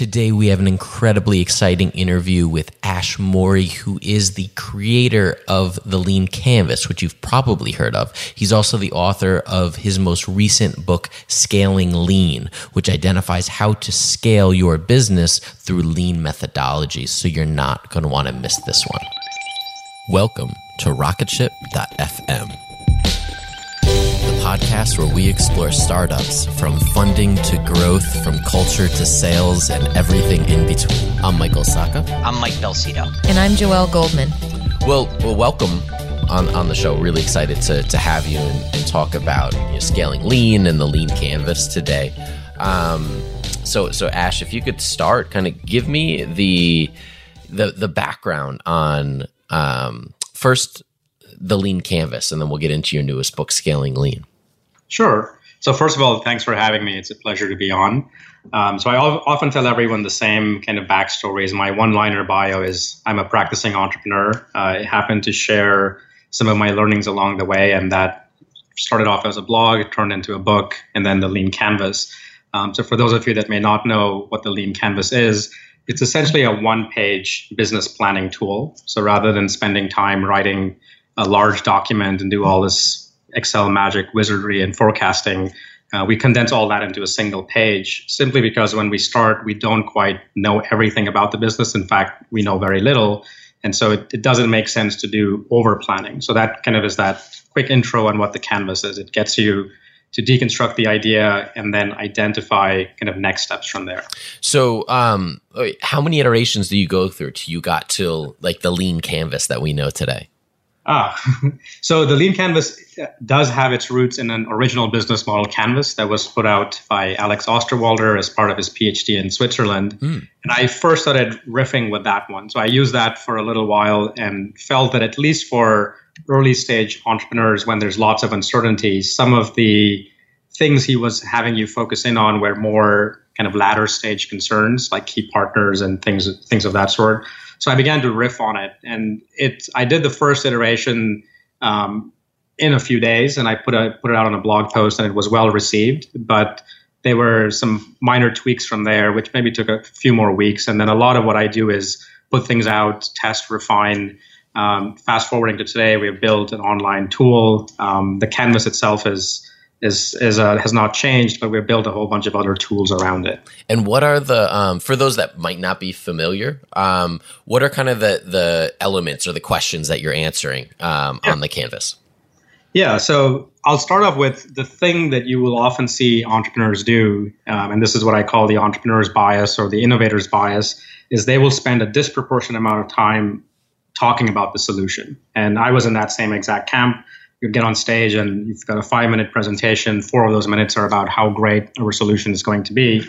Today, we have an incredibly exciting interview with Ash Maurya, who is the creator of the Lean Canvas, which you've probably heard of. He's also the author of his most recent book, Scaling Lean, which identifies how to scale your business through lean methodologies. So you're not going to want to miss this one. Welcome to Rocketship.fm podcast where we explore startups from funding to growth, from culture to sales, and everything in between. I'm Michael Sacca. I'm Mike Belsito. And I'm Joelle Goldman. Well, well, welcome on, on the show. Really excited to, to have you and, and talk about you know, scaling lean and the lean canvas today. Um, so, so Ash, if you could start, kind of give me the the the background on um, first the lean canvas, and then we'll get into your newest book, Scaling Lean. Sure. So first of all, thanks for having me. It's a pleasure to be on. Um, so I often tell everyone the same kind of backstories. My one-liner bio is I'm a practicing entrepreneur. Uh, I happen to share some of my learnings along the way, and that started off as a blog, turned into a book, and then the Lean Canvas. Um, so for those of you that may not know what the Lean Canvas is, it's essentially a one-page business planning tool. So rather than spending time writing a large document and do all this Excel magic, wizardry, and forecasting. Uh, we condense all that into a single page simply because when we start, we don't quite know everything about the business. In fact, we know very little. And so it, it doesn't make sense to do over planning. So that kind of is that quick intro on what the canvas is. It gets you to deconstruct the idea and then identify kind of next steps from there. So, um, how many iterations do you go through till you got to like the lean canvas that we know today? Ah, so the Lean Canvas does have its roots in an original business model canvas that was put out by Alex Osterwalder as part of his PhD in Switzerland. Mm. And I first started riffing with that one. So I used that for a little while and felt that at least for early stage entrepreneurs, when there's lots of uncertainty, some of the things he was having you focus in on were more kind of latter stage concerns like key partners and things things of that sort. So I began to riff on it, and it. I did the first iteration um, in a few days, and I put a put it out on a blog post, and it was well received. But there were some minor tweaks from there, which maybe took a few more weeks. And then a lot of what I do is put things out, test, refine. Um, fast forwarding to today, we have built an online tool. Um, the canvas itself is is is uh, has not changed, but we've built a whole bunch of other tools around it. And what are the um, for those that might not be familiar? Um, what are kind of the the elements or the questions that you're answering um, yeah. on the canvas? Yeah, so I'll start off with the thing that you will often see entrepreneurs do, um, and this is what I call the entrepreneur's bias or the innovator's bias, is they will spend a disproportionate amount of time talking about the solution. And I was in that same exact camp you get on stage and you've got a five minute presentation. Four of those minutes are about how great our solution is going to be.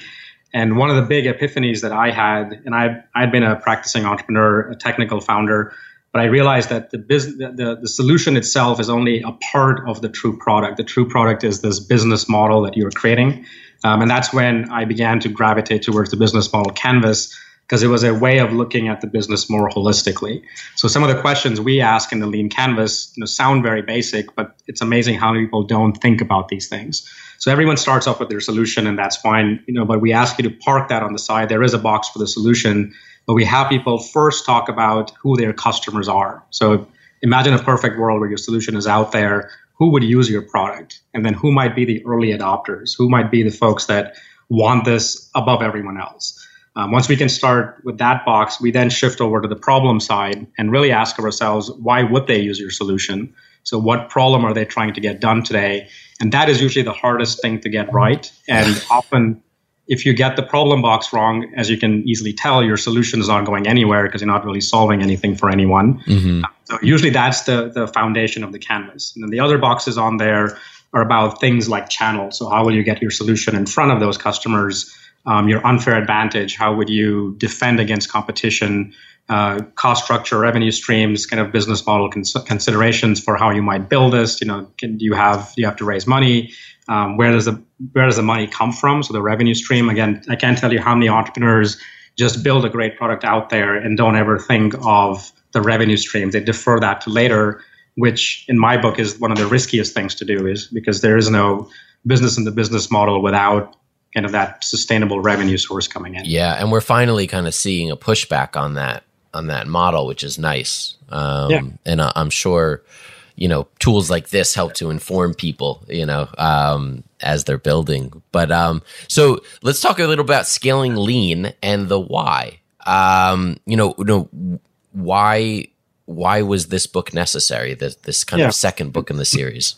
And one of the big epiphanies that I had, and I I'd been a practicing entrepreneur, a technical founder, but I realized that the business, the, the solution itself is only a part of the true product. The true product is this business model that you're creating, um, and that's when I began to gravitate towards the business model canvas because it was a way of looking at the business more holistically. So some of the questions we ask in the Lean Canvas you know, sound very basic, but it's amazing how people don't think about these things. So everyone starts off with their solution, and that's fine. You know, but we ask you to park that on the side. There is a box for the solution, but we have people first talk about who their customers are. So imagine a perfect world where your solution is out there. Who would use your product? And then who might be the early adopters? Who might be the folks that want this above everyone else? Um, once we can start with that box, we then shift over to the problem side and really ask ourselves, why would they use your solution? So, what problem are they trying to get done today? And that is usually the hardest thing to get right. And often, if you get the problem box wrong, as you can easily tell, your solution is not going anywhere because you're not really solving anything for anyone. Mm-hmm. So, usually that's the, the foundation of the canvas. And then the other boxes on there are about things like channels. So, how will you get your solution in front of those customers? Um, your unfair advantage? How would you defend against competition? Uh, cost structure, revenue streams, kind of business model cons- considerations for how you might build this. You know, can, do you have you have to raise money? Um, where does the where does the money come from? So the revenue stream. Again, I can't tell you how many entrepreneurs just build a great product out there and don't ever think of the revenue stream. They defer that to later, which in my book is one of the riskiest things to do, is because there is no business in the business model without kind of that sustainable revenue source coming in. Yeah, and we're finally kind of seeing a pushback on that on that model, which is nice. Um, yeah. And I'm sure, you know, tools like this help to inform people, you know, um, as they're building. But um, so let's talk a little about scaling lean and the why. Um, you know, you know, why why was this book necessary? This this kind yeah. of second book in the series.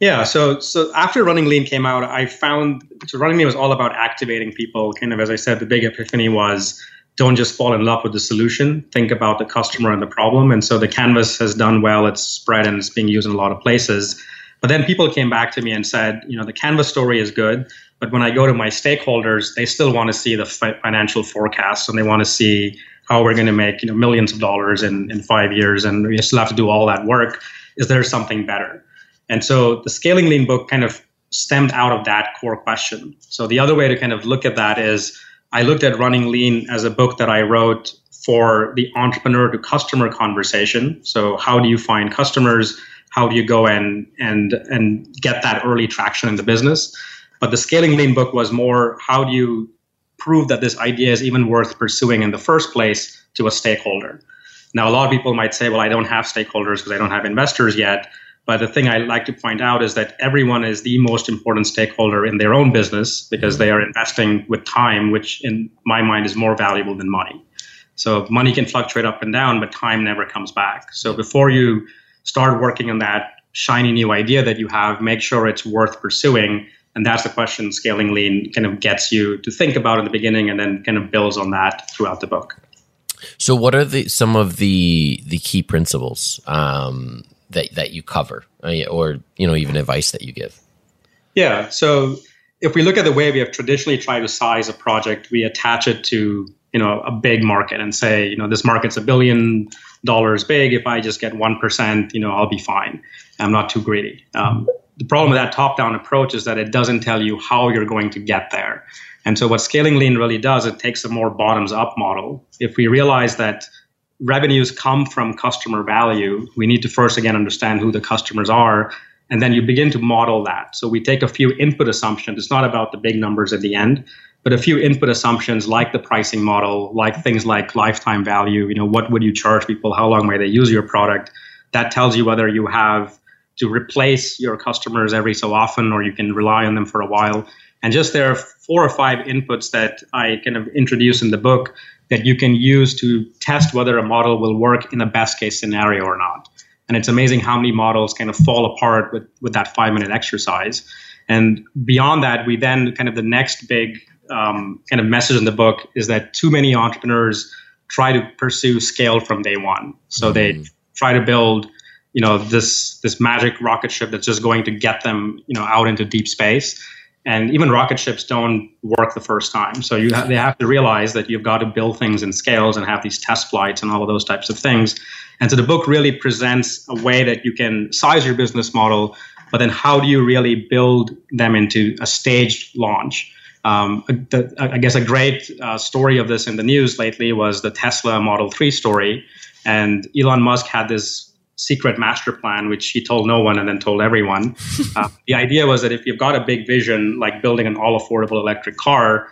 Yeah, so so after Running Lean came out, I found so Running Lean was all about activating people. Kind of as I said, the big epiphany was don't just fall in love with the solution. Think about the customer and the problem. And so the canvas has done well. It's spread and it's being used in a lot of places. But then people came back to me and said, you know, the canvas story is good, but when I go to my stakeholders, they still want to see the fi- financial forecasts and they want to see how we're going to make you know millions of dollars in in five years, and we still have to do all that work. Is there something better? And so the Scaling Lean book kind of stemmed out of that core question. So the other way to kind of look at that is I looked at Running Lean as a book that I wrote for the entrepreneur to customer conversation. So how do you find customers? How do you go and and and get that early traction in the business? But the Scaling Lean book was more how do you prove that this idea is even worth pursuing in the first place to a stakeholder? Now, a lot of people might say, well, I don't have stakeholders because I don't have investors yet. But the thing I like to point out is that everyone is the most important stakeholder in their own business because they are investing with time, which in my mind is more valuable than money. So money can fluctuate up and down, but time never comes back. So before you start working on that shiny new idea that you have, make sure it's worth pursuing. And that's the question scaling lean kind of gets you to think about in the beginning and then kind of builds on that throughout the book. So, what are the some of the the key principles um, that that you cover, or you know, even advice that you give? Yeah. So, if we look at the way we have traditionally tried to size a project, we attach it to you know a big market and say, you know, this market's a billion dollars big. If I just get one percent, you know, I'll be fine. I'm not too greedy. Um, the problem with that top-down approach is that it doesn't tell you how you're going to get there. And so what scaling lean really does, it takes a more bottoms up model. If we realize that revenues come from customer value, we need to first again understand who the customers are. And then you begin to model that. So we take a few input assumptions. It's not about the big numbers at the end, but a few input assumptions like the pricing model, like things like lifetime value, you know, what would you charge people? How long may they use your product? That tells you whether you have to replace your customers every so often or you can rely on them for a while. And just there are four or five inputs that I kind of introduce in the book that you can use to test whether a model will work in a best case scenario or not. And it's amazing how many models kind of fall apart with, with that five minute exercise. And beyond that, we then kind of the next big um, kind of message in the book is that too many entrepreneurs try to pursue scale from day one. So mm-hmm. they try to build, you know, this this magic rocket ship that's just going to get them, you know, out into deep space and even rocket ships don't work the first time. So you have, they have to realize that you've got to build things in scales and have these test flights and all of those types of things. And so the book really presents a way that you can size your business model, but then how do you really build them into a staged launch? Um, the, I guess a great uh, story of this in the news lately was the Tesla Model 3 story. And Elon Musk had this secret master plan, which he told no one and then told everyone. uh, the idea was that if you've got a big vision, like building an all affordable electric car,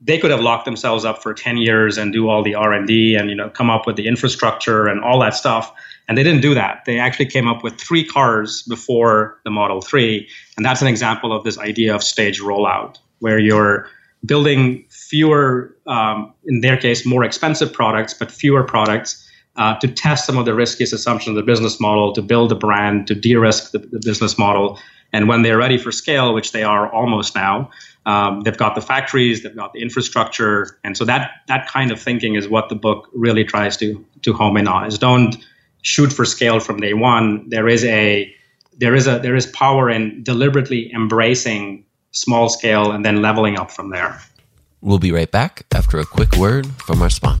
they could have locked themselves up for 10 years and do all the r&d and you know come up with the infrastructure and all that stuff. And they didn't do that. They actually came up with three cars before the model 3 and that's an example of this idea of stage rollout where you're building fewer um, in their case more expensive products but fewer products uh, to test some of the riskiest assumptions of the business model, to build a brand, to de-risk the, the, business model. And when they're ready for scale, which they are almost now, um, they've got the factories, they've got the infrastructure, and so that that kind of thinking is what the book really tries to to home in on. Is don't shoot for scale from day one. There is a there is a there is power in deliberately embracing small scale and then leveling up from there. We'll be right back after a quick word from our sponsor.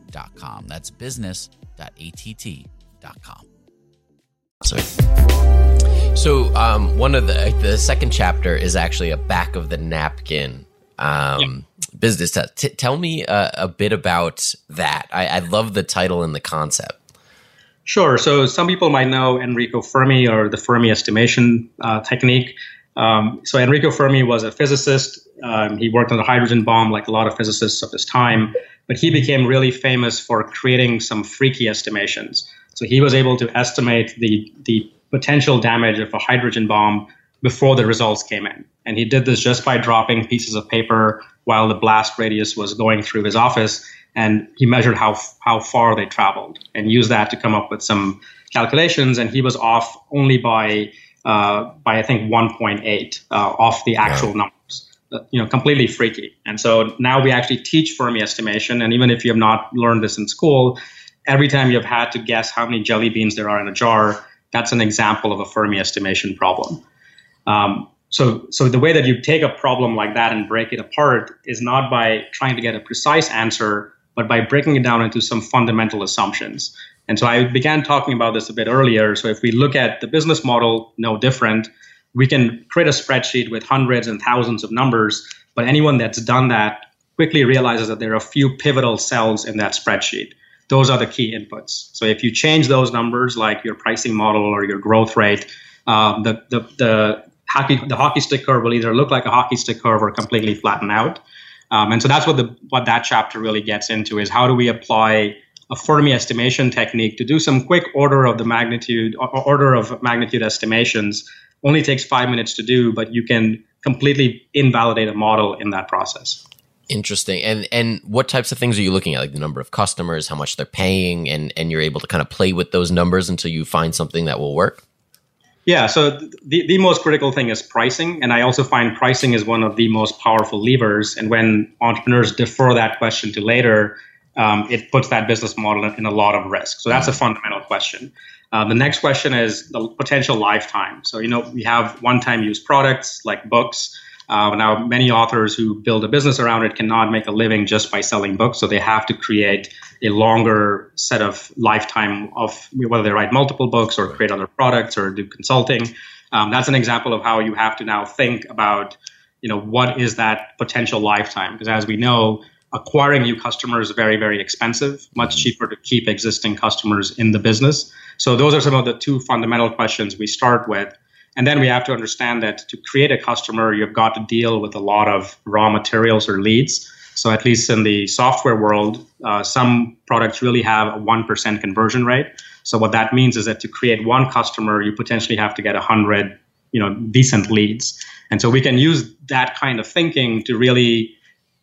business.att.com. That's business.att.com. Sorry. So, um, one of the the second chapter is actually a back of the napkin um, business. T- tell me uh, a bit about that. I, I love the title and the concept. Sure. So, some people might know Enrico Fermi or the Fermi estimation uh, technique. Um, so, Enrico Fermi was a physicist. Um, he worked on the hydrogen bomb, like a lot of physicists of his time but he became really famous for creating some freaky estimations. So he was able to estimate the the potential damage of a hydrogen bomb before the results came in. And he did this just by dropping pieces of paper while the blast radius was going through his office. And he measured how how far they traveled and used that to come up with some calculations. And he was off only by uh, by I think 1.8 uh, off the actual wow. numbers you know completely freaky. And so now we actually teach fermi estimation and even if you have not learned this in school every time you've had to guess how many jelly beans there are in a jar that's an example of a fermi estimation problem. Um, so so the way that you take a problem like that and break it apart is not by trying to get a precise answer but by breaking it down into some fundamental assumptions. And so i began talking about this a bit earlier. So if we look at the business model no different we can create a spreadsheet with hundreds and thousands of numbers, but anyone that's done that quickly realizes that there are a few pivotal cells in that spreadsheet. Those are the key inputs. So if you change those numbers, like your pricing model or your growth rate, um, the, the, the, hockey, the hockey stick curve will either look like a hockey stick curve or completely flatten out. Um, and so that's what the what that chapter really gets into is how do we apply a Fermi estimation technique to do some quick order of the magnitude order of magnitude estimations only takes five minutes to do, but you can completely invalidate a model in that process. Interesting. And and what types of things are you looking at? Like the number of customers, how much they're paying, and and you're able to kind of play with those numbers until you find something that will work? Yeah, so the, the most critical thing is pricing. And I also find pricing is one of the most powerful levers. And when entrepreneurs defer that question to later, um, it puts that business model in, in, a lot of risk. So that's a fundamental question. Uh, the next question is the potential lifetime. So, you know, we have one time use products like books. Uh, now, many authors who build a business around it cannot make a living just by selling books, so they have to create a longer set of lifetime of whether they write multiple books or create other products or do consulting. Um, that's an example of how you have to now think about, you know, what is that potential lifetime? Because as we know, acquiring new customers is very, very expensive, much cheaper to keep existing customers in the business. So those are some of the two fundamental questions we start with. And then we have to understand that to create a customer, you've got to deal with a lot of raw materials or leads. So, at least in the software world, uh, some products really have a 1% conversion rate. So, what that means is that to create one customer, you potentially have to get 100 you know, decent leads. And so, we can use that kind of thinking to really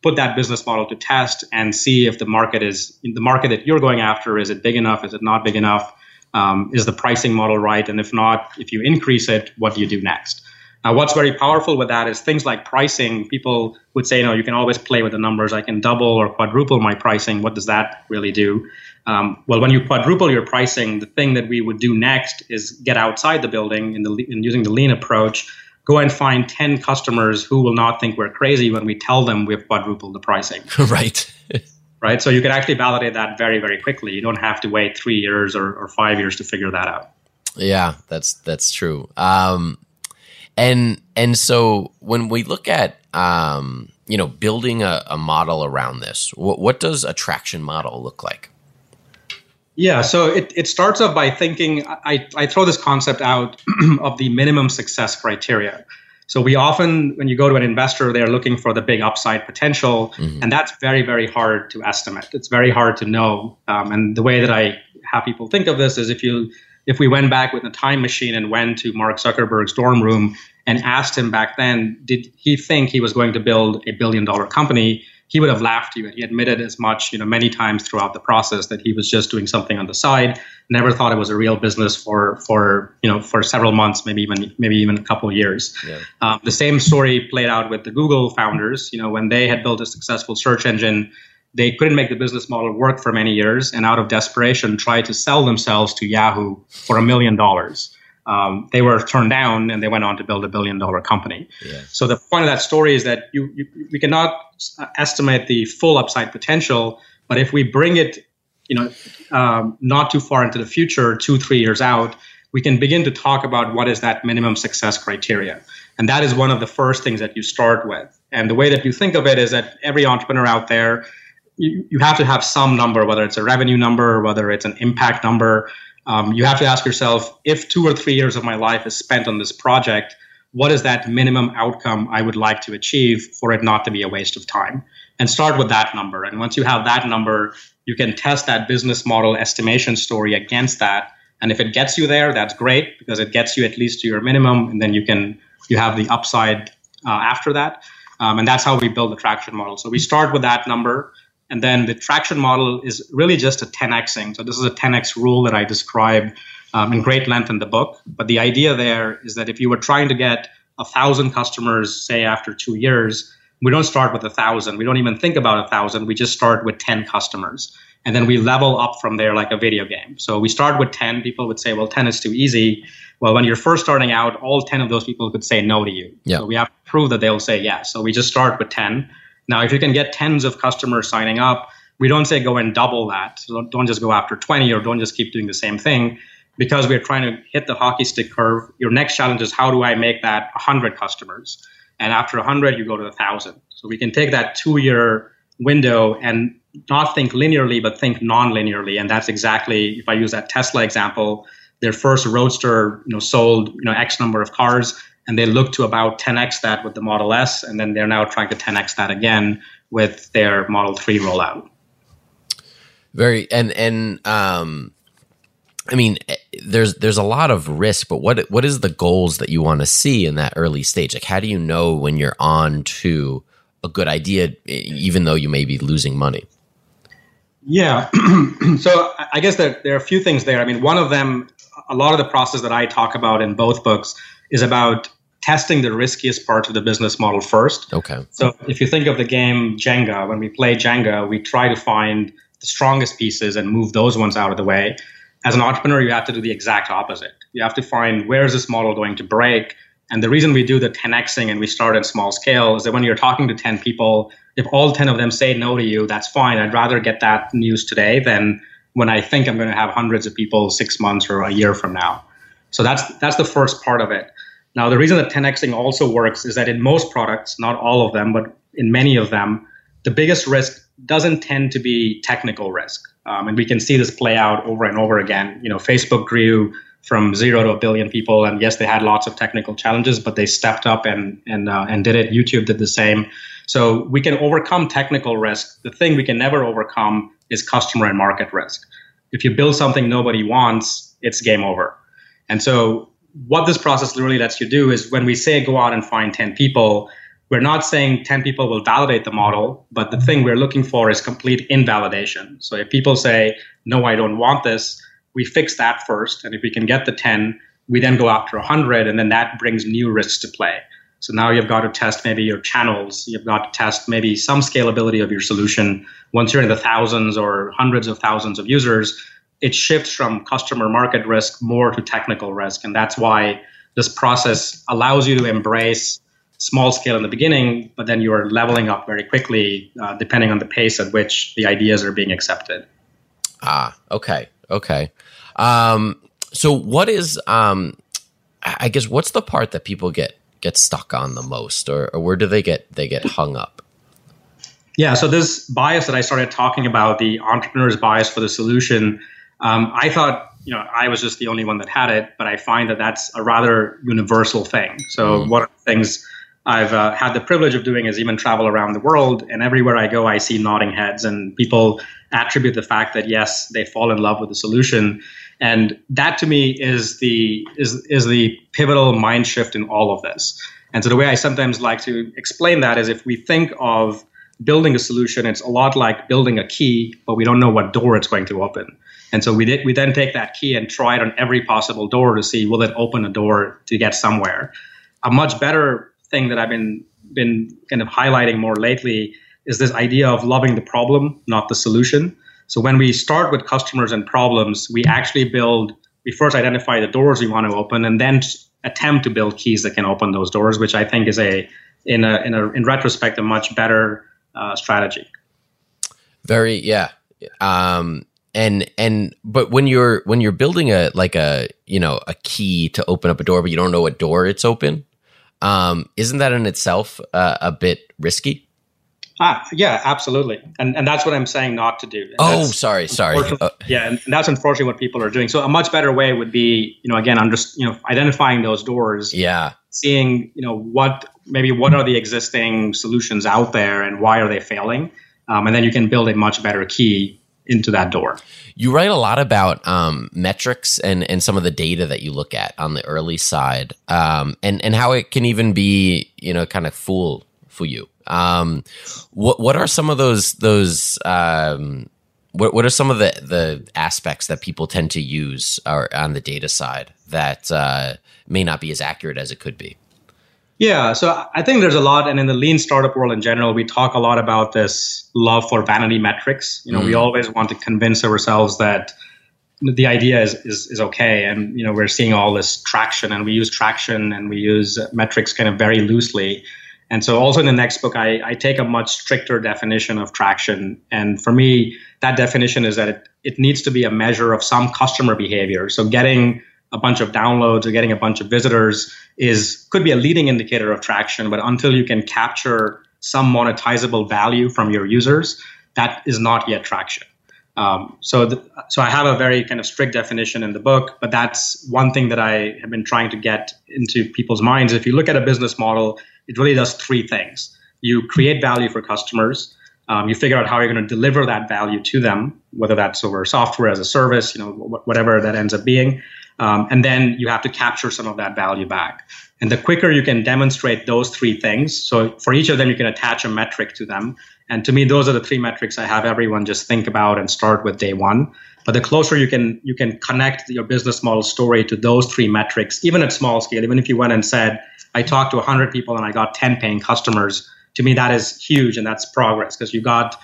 put that business model to test and see if the market is the market that you're going after is it big enough is it not big enough um, is the pricing model right? And if not, if you increase it, what do you do next? Now, what's very powerful with that is things like pricing. People would say, know, you can always play with the numbers. I can double or quadruple my pricing. What does that really do? Um, well, when you quadruple your pricing, the thing that we would do next is get outside the building in, the, in using the lean approach, go and find 10 customers who will not think we're crazy when we tell them we've quadrupled the pricing. right right? So you can actually validate that very, very quickly. You don't have to wait three years or, or five years to figure that out. Yeah, that's that's true. Um, and and so when we look at um, you know building a, a model around this, what, what does a traction model look like? Yeah, so it, it starts off by thinking I, I throw this concept out of the minimum success criteria. So we often, when you go to an investor, they're looking for the big upside potential, mm-hmm. and that's very, very hard to estimate. It's very hard to know. Um, and the way that I have people think of this is if you if we went back with a time machine and went to Mark Zuckerberg's dorm room and asked him back then, did he think he was going to build a billion dollar company? He would have laughed you. And he admitted as much, you know, many times throughout the process that he was just doing something on the side. Never thought it was a real business for for you know for several months, maybe even maybe even a couple of years. Yeah. Um, the same story played out with the Google founders. You know, when they had built a successful search engine, they couldn't make the business model work for many years, and out of desperation, tried to sell themselves to Yahoo for a million dollars um, they were turned down and they went on to build a billion dollar company. Yeah. So the point of that story is that you, you, we cannot estimate the full upside potential, but if we bring it, you know, um, not too far into the future, two three years out, we can begin to talk about what is that minimum success criteria, and that is one of the first things that you start with. And the way that you think of it is that every entrepreneur out there, you, you have to have some number, whether it's a revenue number whether it's an impact number um, you have to ask yourself if two or three years of my life is spent on this project, what is that minimum outcome I would like to achieve for it not to be a waste of time? And start with that number. And once you have that number, you can test that business model estimation story against that. And if it gets you there, that's great because it gets you at least to your minimum, and then you can you have the upside uh, after that. Um, and that's how we build the traction model. So we start with that number. And then the traction model is really just a 10xing. So this is a 10x rule that I describe um, in great length in the book. But the idea there is that if you were trying to get a thousand customers, say after two years, we don't start with a thousand. We don't even think about a thousand. We just start with 10 customers. And then we level up from there like a video game. So we start with 10. People would say, well, 10 is too easy. Well, when you're first starting out, all 10 of those people could say no to you. Yep. So we have to prove that they'll say yes. So we just start with 10. Now, if you can get tens of customers signing up, we don't say go and double that. So don't just go after 20 or don't just keep doing the same thing because we're trying to hit the hockey stick curve. Your next challenge is how do I make that 100 customers? And after 100, you go to 1,000. So we can take that two year window and not think linearly, but think non linearly. And that's exactly, if I use that Tesla example, their first roadster you know, sold you know, X number of cars and they look to about 10x that with the Model S, and then they're now trying to 10x that again with their Model 3 rollout. Very and and um I mean, eh, there's there's a lot of risk, but what what is the goals that you want to see in that early stage? Like, how do you know when you're on to a good idea, even though you may be losing money? Yeah, so I guess there there are a few things there. I mean, one of them, a lot of the process that I talk about in both books is about testing the riskiest parts of the business model first. Okay. So if you think of the game Jenga, when we play Jenga, we try to find the strongest pieces and move those ones out of the way as an entrepreneur, you have to do the exact opposite. You have to find where is this model going to break. And the reason we do the 10xing and we start at small scale is that when you're talking to 10 people, if all 10 of them say no to you, that's fine. I'd rather get that news today than when I think I'm going to have hundreds of people six months or a year from now. So that's that's the first part of it. Now, the reason that 10xing also works is that in most products, not all of them, but in many of them, the biggest risk doesn't tend to be technical risk. Um, and we can see this play out over and over again. You know, Facebook grew from zero to a billion people, and yes, they had lots of technical challenges, but they stepped up and and uh, and did it. YouTube did the same. So we can overcome technical risk. The thing we can never overcome is customer and market risk. If you build something nobody wants, it's game over. And so what this process really lets you do is when we say go out and find 10 people, we're not saying 10 people will validate the model, but the thing we're looking for is complete invalidation. So if people say, no, I don't want this, we fix that first. And if we can get the 10, we then go after 100, and then that brings new risks to play. So now you've got to test maybe your channels. You've got to test maybe some scalability of your solution. Once you're in the thousands or hundreds of thousands of users, it shifts from customer market risk more to technical risk. And that's why this process allows you to embrace small scale in the beginning, but then you're leveling up very quickly uh, depending on the pace at which the ideas are being accepted. Ah, okay, okay. Um, so, what is, um, I guess, what's the part that people get get stuck on the most, or, or where do they get they get hung up? Yeah, so this bias that I started talking about, the entrepreneur's bias for the solution, um, I thought you know I was just the only one that had it, but I find that that's a rather universal thing. So mm. one of the things I've uh, had the privilege of doing is even travel around the world, and everywhere I go, I see nodding heads, and people attribute the fact that yes, they fall in love with the solution, and that to me is the is is the pivotal mind shift in all of this. And so the way I sometimes like to explain that is if we think of building a solution, it's a lot like building a key, but we don't know what door it's going to open. And so we did, we then take that key and try it on every possible door to see will it open a door to get somewhere. A much better thing that I've been been kind of highlighting more lately is this idea of loving the problem, not the solution. So when we start with customers and problems, we actually build. We first identify the doors we want to open, and then attempt to build keys that can open those doors, which I think is a in a in a in retrospect a much better uh, strategy. Very yeah. Um, and and but when you're when you're building a like a you know a key to open up a door but you don't know what door it's open um, isn't that in itself uh, a bit risky? Ah, yeah, absolutely, and and that's what I'm saying not to do. And oh, sorry, sorry. Uh, yeah, and that's unfortunately what people are doing. So a much better way would be, you know, again, under you know, identifying those doors. Yeah. Seeing, you know, what maybe what are the existing solutions out there and why are they failing, um, and then you can build a much better key into that door. You write a lot about um, metrics and, and some of the data that you look at on the early side, um, and and how it can even be you know kind of fool for you. Um, what what are some of those those um, what what are some of the the aspects that people tend to use or on the data side that uh, may not be as accurate as it could be? Yeah, so I think there's a lot, and in the lean startup world in general, we talk a lot about this love for vanity metrics. You know, mm. we always want to convince ourselves that the idea is, is is okay, and you know, we're seeing all this traction, and we use traction and we use metrics kind of very loosely. And so, also in the next book, I, I take a much stricter definition of traction, and for me, that definition is that it, it needs to be a measure of some customer behavior. So, getting a bunch of downloads or getting a bunch of visitors is could be a leading indicator of traction but until you can capture some monetizable value from your users that is not yet traction. Um, so so i have a very kind of strict definition in the book but that's one thing that i have been trying to get into people's minds. If you look at a business model it really does three things. You create value for customers Um, you figure out how you're going to deliver that value to them, whether that's over software as a service, you know, whatever that ends up being. Um, and then you have to capture some of that value back. And the quicker you can demonstrate those three things, so for each of them, you can attach a metric to them. And to me, those are the three metrics I have everyone just think about and start with day one. But the closer you can you can connect your business model story to those three metrics, even at small scale, even if you went and said, I talked to 100 people and I got 10 paying customers, to me that is huge and that's progress because you got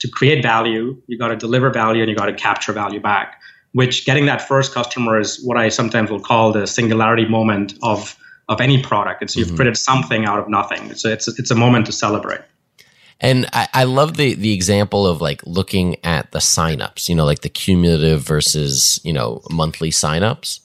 to create value, you got to deliver value, and you got to capture value back. Which getting that first customer is what I sometimes will call the singularity moment of of any product. It's you've mm-hmm. created something out of nothing. So it's a, it's a moment to celebrate. And I, I, love the the example of like looking at the signups, you know, like the cumulative versus you know monthly signups.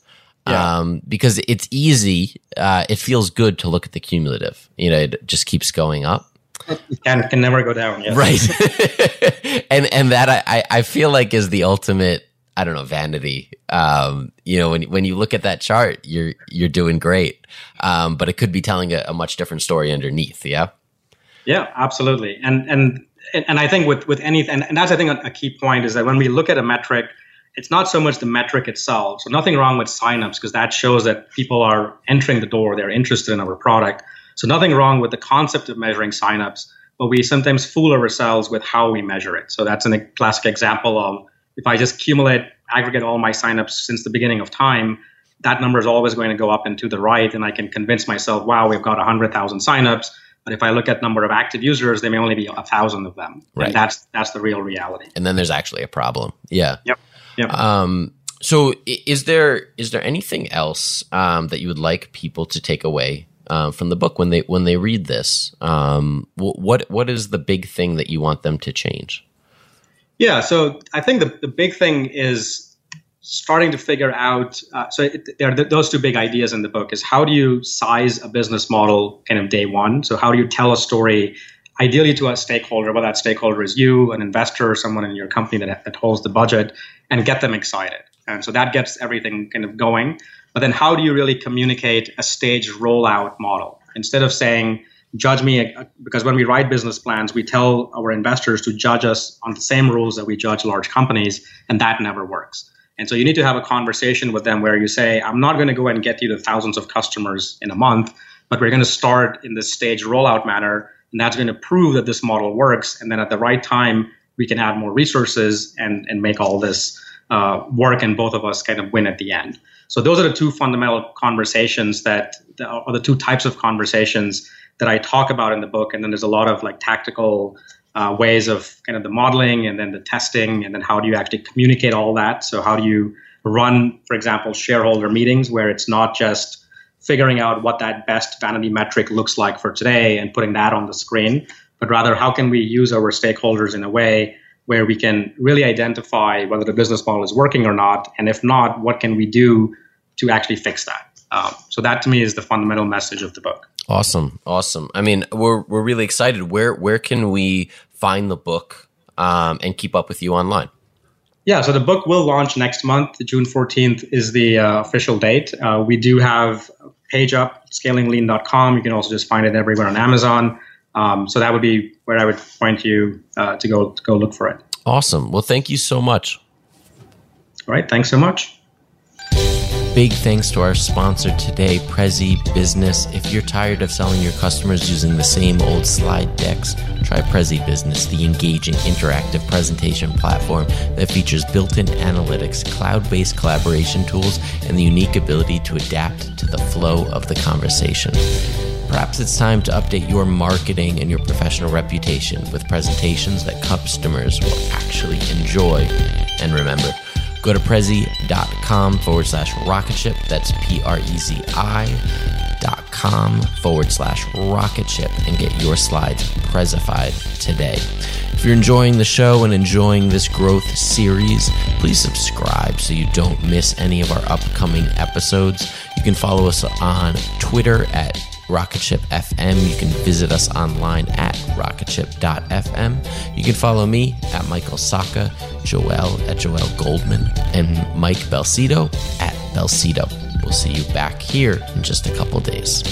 Yeah. Um, because it's easy, uh, it feels good to look at the cumulative. You know, it just keeps going up. It can, can never go down. Yes. Right. and and that I I feel like is the ultimate I don't know vanity. Um, you know, when when you look at that chart, you're you're doing great, um, but it could be telling a, a much different story underneath. Yeah. Yeah, absolutely. And and and I think with with anything, and, that's I think a key point is that when we look at a metric, it's not so much the metric itself. So nothing wrong with signups because that shows that people are entering the door, they're interested in our product. So nothing wrong with the concept of measuring signups, but we sometimes fool ourselves with how we measure it. So that's a classic example of if I just accumulate, aggregate all my signups since the beginning of time, that number is always going to go up and to the right, and I can convince myself, wow, we've got 100,000 signups but if I look at number of active users, there may only be a thousand of them. Right. And that's that's the real reality. And then there's actually a problem. Yeah. Yep. Yep. Um, so is there is there anything else um, that you would like people to take away uh, from the book when they when they read this? Um, what what is the big thing that you want them to change? Yeah, so I think the, the big thing is starting to figure out uh, so it, there are th- those two big ideas in the book is how do you size a business model kind of day one? So how do you tell a story ideally to a stakeholder whether that stakeholder is you an investor or someone in your company that, that holds the budget and get them excited. And so that gets everything kind of going. But then how do you really communicate a staged rollout model? Instead of saying judge me because when we write business plans we tell our investors to judge us on the same rules that we judge large companies and that never works and so you need to have a conversation with them where you say, I'm not going to go and get you the thousands of customers in a month, but we're going to start in this stage rollout manner. And that's going to prove that this model works. And then at the right time, we can add more resources and, and make all this uh, work and both of us kind of win at the end. So those are the two fundamental conversations that, are the two types of conversations that I talk about in the book. And then there's a lot of like tactical uh, ways of kind of the modeling and then the testing and then how do you actually communicate all that so how do you run for example shareholder meetings where it's not just figuring out what that best vanity metric looks like for today and putting that on the screen but rather how can we use our stakeholders in a way where we can really identify whether the business model is working or not and if not what can we do to actually fix that um, so that to me is the fundamental message of the book. Awesome, awesome. I mean, we're we're really excited. Where where can we find the book um, and keep up with you online? Yeah, so the book will launch next month. June 14th is the uh, official date. Uh, we do have a page up, scalinglean.com. You can also just find it everywhere on Amazon. Um, so that would be where I would point you uh, to go to go look for it. Awesome. Well, thank you so much. All right. Thanks so much. Big thanks to our sponsor today, Prezi Business. If you're tired of selling your customers using the same old slide decks, try Prezi Business, the engaging, interactive presentation platform that features built in analytics, cloud based collaboration tools, and the unique ability to adapt to the flow of the conversation. Perhaps it's time to update your marketing and your professional reputation with presentations that customers will actually enjoy and remember. Go to prezi.com forward slash rocket ship. That's P R E Z I dot com forward slash rocket ship and get your slides prezified today. If you're enjoying the show and enjoying this growth series, please subscribe so you don't miss any of our upcoming episodes. You can follow us on Twitter at Rocketship FM. You can visit us online at rocketship.fm. You can follow me at Michael Sacca, Joel at Joel Goldman, and Mike Belsito at Belsito. We'll see you back here in just a couple days.